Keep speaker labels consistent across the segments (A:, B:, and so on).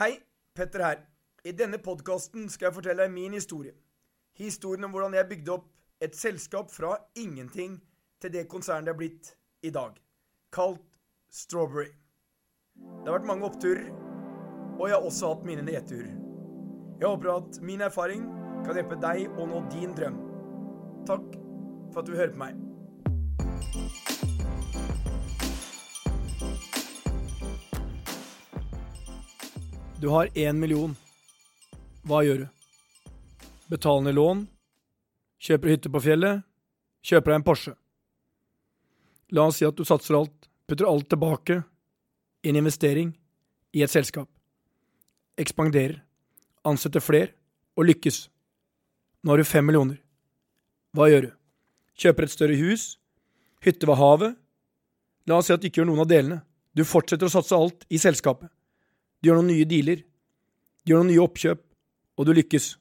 A: Hei, Petter her. I denne podkasten skal jeg fortelle deg min historie. Historien om hvordan jeg bygde opp et selskap fra ingenting til det konsernet det er blitt i dag. Kalt Strawberry. Det har vært mange oppturer, og jeg har også hatt mine nedturer. Jeg håper at min erfaring kan hjelpe deg å nå din drøm. Takk for at du hører på meg. Du har én million. Hva gjør du? Betaler ned lån? Kjøper hytte på fjellet? Kjøper deg en Porsche? La oss si at du satser alt, putter alt tilbake i en investering i et selskap. Ekspanderer, ansetter flere og lykkes. Nå har du fem millioner. Hva gjør du? Kjøper et større hus? Hytte ved havet? La oss si at du ikke gjør noen av delene. Du fortsetter å satse alt i selskapet. Du gjør noen nye dealer. Du gjør noen nye oppkjøp, og du lykkes.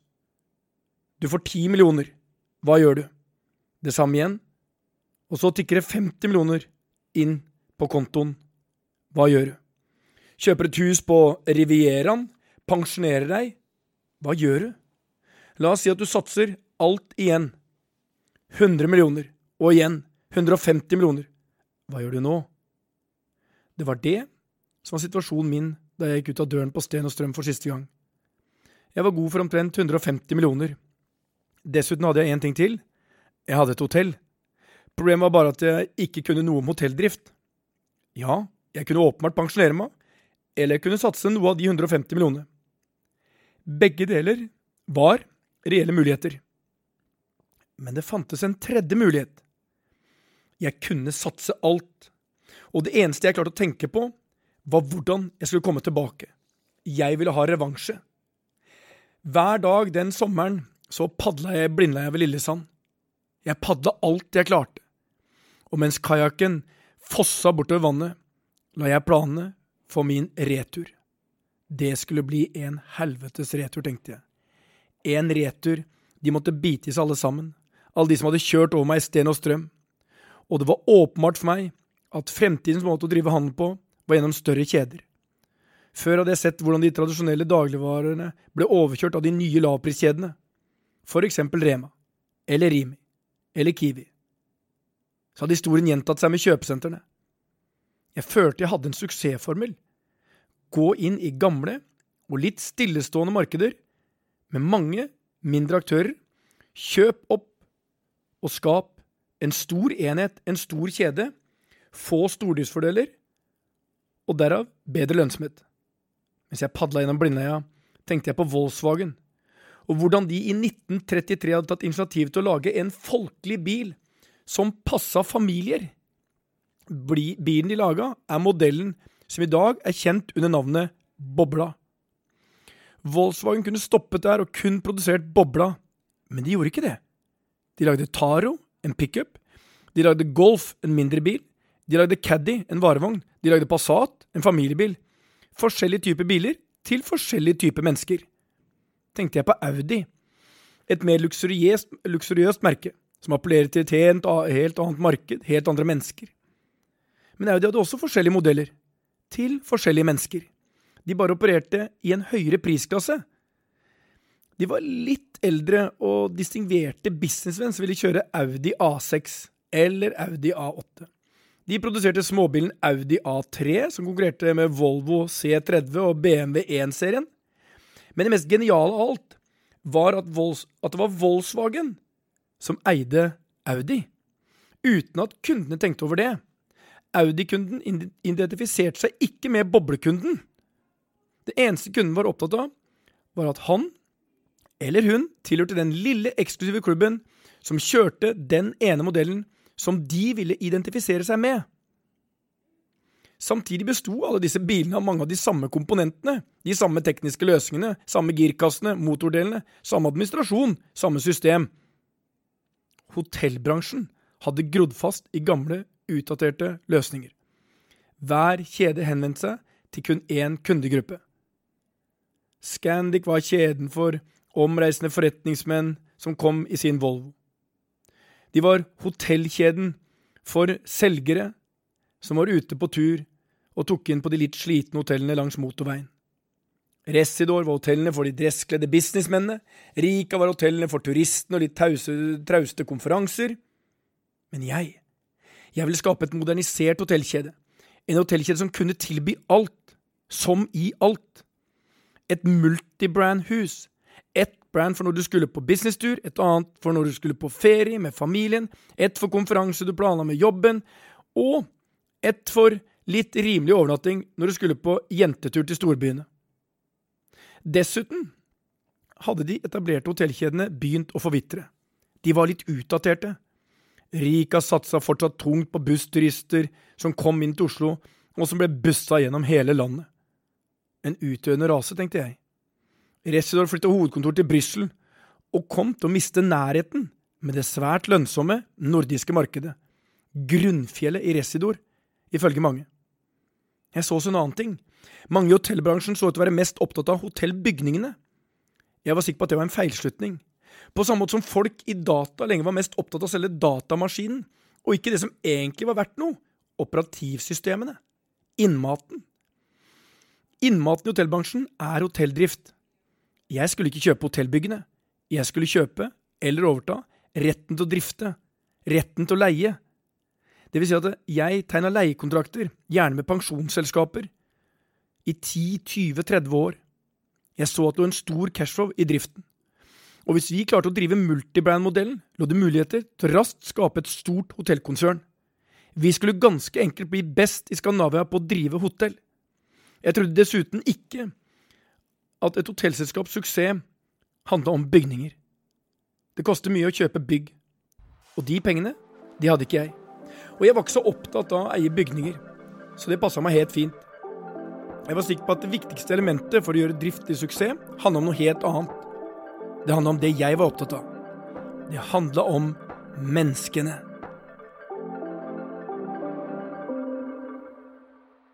A: Du får ti millioner. Hva gjør du? Det samme igjen. Og så tikker det 50 millioner inn på kontoen. Hva gjør du? Kjøper et hus på Rivieraen? Pensjonerer deg? Hva gjør du? La oss si at du satser alt igjen. 100 millioner. Og igjen 150 millioner. Hva gjør du nå? Det var det som var situasjonen min da jeg gikk ut av døren på Sten og Strøm for siste gang. Jeg var god for omtrent 150 millioner. Dessuten hadde jeg én ting til. Jeg hadde et hotell. Problemet var bare at jeg ikke kunne noe om hotelldrift. Ja, jeg kunne åpenbart pensjonere meg, eller jeg kunne satse noe av de 150 millionene. Begge deler var reelle muligheter. Men det fantes en tredje mulighet. Jeg kunne satse alt, og det eneste jeg klarte å tenke på, var hvordan jeg skulle komme tilbake. Jeg ville ha revansje. Hver dag den sommeren så padla jeg blindleia ved Lillesand. Jeg padla alt jeg klarte. Og mens kajakken fossa bortover vannet, la jeg planene for min retur. Det skulle bli en helvetes retur, tenkte jeg. En retur de måtte bite i seg alle sammen, alle de som hadde kjørt over meg i sten og strøm. Og det var åpenbart for meg at fremtidens måte å drive handel på var gjennom større kjeder. Før hadde jeg sett hvordan de tradisjonelle dagligvarene ble overkjørt av de nye lavpriskjedene, for eksempel Rema, eller Rimi, eller Kiwi. Så hadde historien gjentatt seg med kjøpesentrene. Jeg følte jeg hadde en suksessformel. Gå inn i gamle og litt stillestående markeder med mange mindre aktører, kjøp opp og skap en stor enhet, en stor kjede, få stordriftsfordeler, og derav bedre lønnsomhet. Mens jeg padla gjennom Blindøya, tenkte jeg på Volkswagen, og hvordan de i 1933 hadde tatt initiativ til å lage en folkelig bil som passa familier. Bilen de laga, er modellen som i dag er kjent under navnet Bobla. Volkswagen kunne stoppet der og kun produsert Bobla, men de gjorde ikke det. De lagde Taro, en pickup. De lagde Golf, en mindre bil. De lagde Caddy, en varevogn. De lagde Passat, en familiebil. Forskjellige typer biler til forskjellige typer mennesker. Tenkte jeg på Audi, et mer luksuriøst, merke, som appellerer til et helt, helt annet marked, helt andre mennesker. Men Audi hadde også forskjellige modeller, til forskjellige mennesker. De bare opererte i en høyere prisklasse. De var litt eldre og distingverte businessmenn som ville kjøre Audi A6 eller Audi A8. De produserte småbilen Audi A3, som konkurrerte med Volvo C30 og BMW 1-serien. Men det mest geniale av alt var at, Vols at det var Volkswagen som eide Audi, uten at kundene tenkte over det. Audi-kunden identifiserte seg ikke med boblekunden. Det eneste kunden var opptatt av, var at han eller hun tilhørte den lille eksklusive klubben som kjørte den ene modellen som de ville identifisere seg med. Samtidig besto alle disse bilene av mange av de samme komponentene, de samme tekniske løsningene, samme girkassene, motordelene, samme administrasjon, samme system. Hotellbransjen hadde grodd fast i gamle, utdaterte løsninger. Hver kjede henvendte seg til kun én kundegruppe. Scandic var kjeden for omreisende forretningsmenn som kom i sin Volvo. De var hotellkjeden for selgere som var ute på tur og tok inn på de litt slitne hotellene langs motorveien. Residor var hotellene for de dresskledde businessmennene, Rika var hotellene for turistene og litt tause, trauste konferanser. Men jeg, jeg ville skape et modernisert hotellkjede, en hotellkjede som kunne tilby alt, som i alt. Et multibrand-hus, ett brand for når du skulle på businesstur, et annet for når du skulle på ferie med familien, et for konferanse du planla med jobben, og et for litt rimelig overnatting når du skulle på jentetur til storbyene. Dessuten hadde de etablerte hotellkjedene begynt å forvitre. De var litt utdaterte. Rika satsa fortsatt tungt på bussturister som kom inn til Oslo, og som ble bussa gjennom hele landet. En utdøende rase, tenkte jeg. Residor flytta hovedkontor til Brussel, og kom til å miste nærheten med det svært lønnsomme nordiske markedet. Grunnfjellet i Residor, ifølge mange. Jeg så også en annen ting. Mange i hotellbransjen så ut til å være mest opptatt av hotellbygningene. Jeg var sikker på at det var en feilslutning. På samme måte som folk i data lenge var mest opptatt av å selge datamaskinen, og ikke det som egentlig var verdt noe, operativsystemene, innmaten. Innmaten i hotellbransjen er hotelldrift. Jeg skulle ikke kjøpe hotellbyggene. Jeg skulle kjøpe, eller overta, retten til å drifte, retten til å leie. Det vil si at jeg tegna leiekontrakter, gjerne med pensjonsselskaper, i 10-20-30 år. Jeg så at det lå en stor cashflow i driften. Og hvis vi klarte å drive multibrand-modellen, lå det muligheter til raskt skape et stort hotellkonsern. Vi skulle ganske enkelt bli best i Skandinavia på å drive hotell. Jeg trodde dessuten ikke at et hotellselskaps suksess handla om bygninger. Det koster mye å kjøpe bygg. Og de pengene, de hadde ikke jeg. Og jeg var ikke så opptatt av å eie bygninger, så det passa meg helt fint. Jeg var sikker på at det viktigste elementet for å gjøre drift til suksess handla om noe helt annet. Det handla om det jeg var opptatt av. Det handla om menneskene.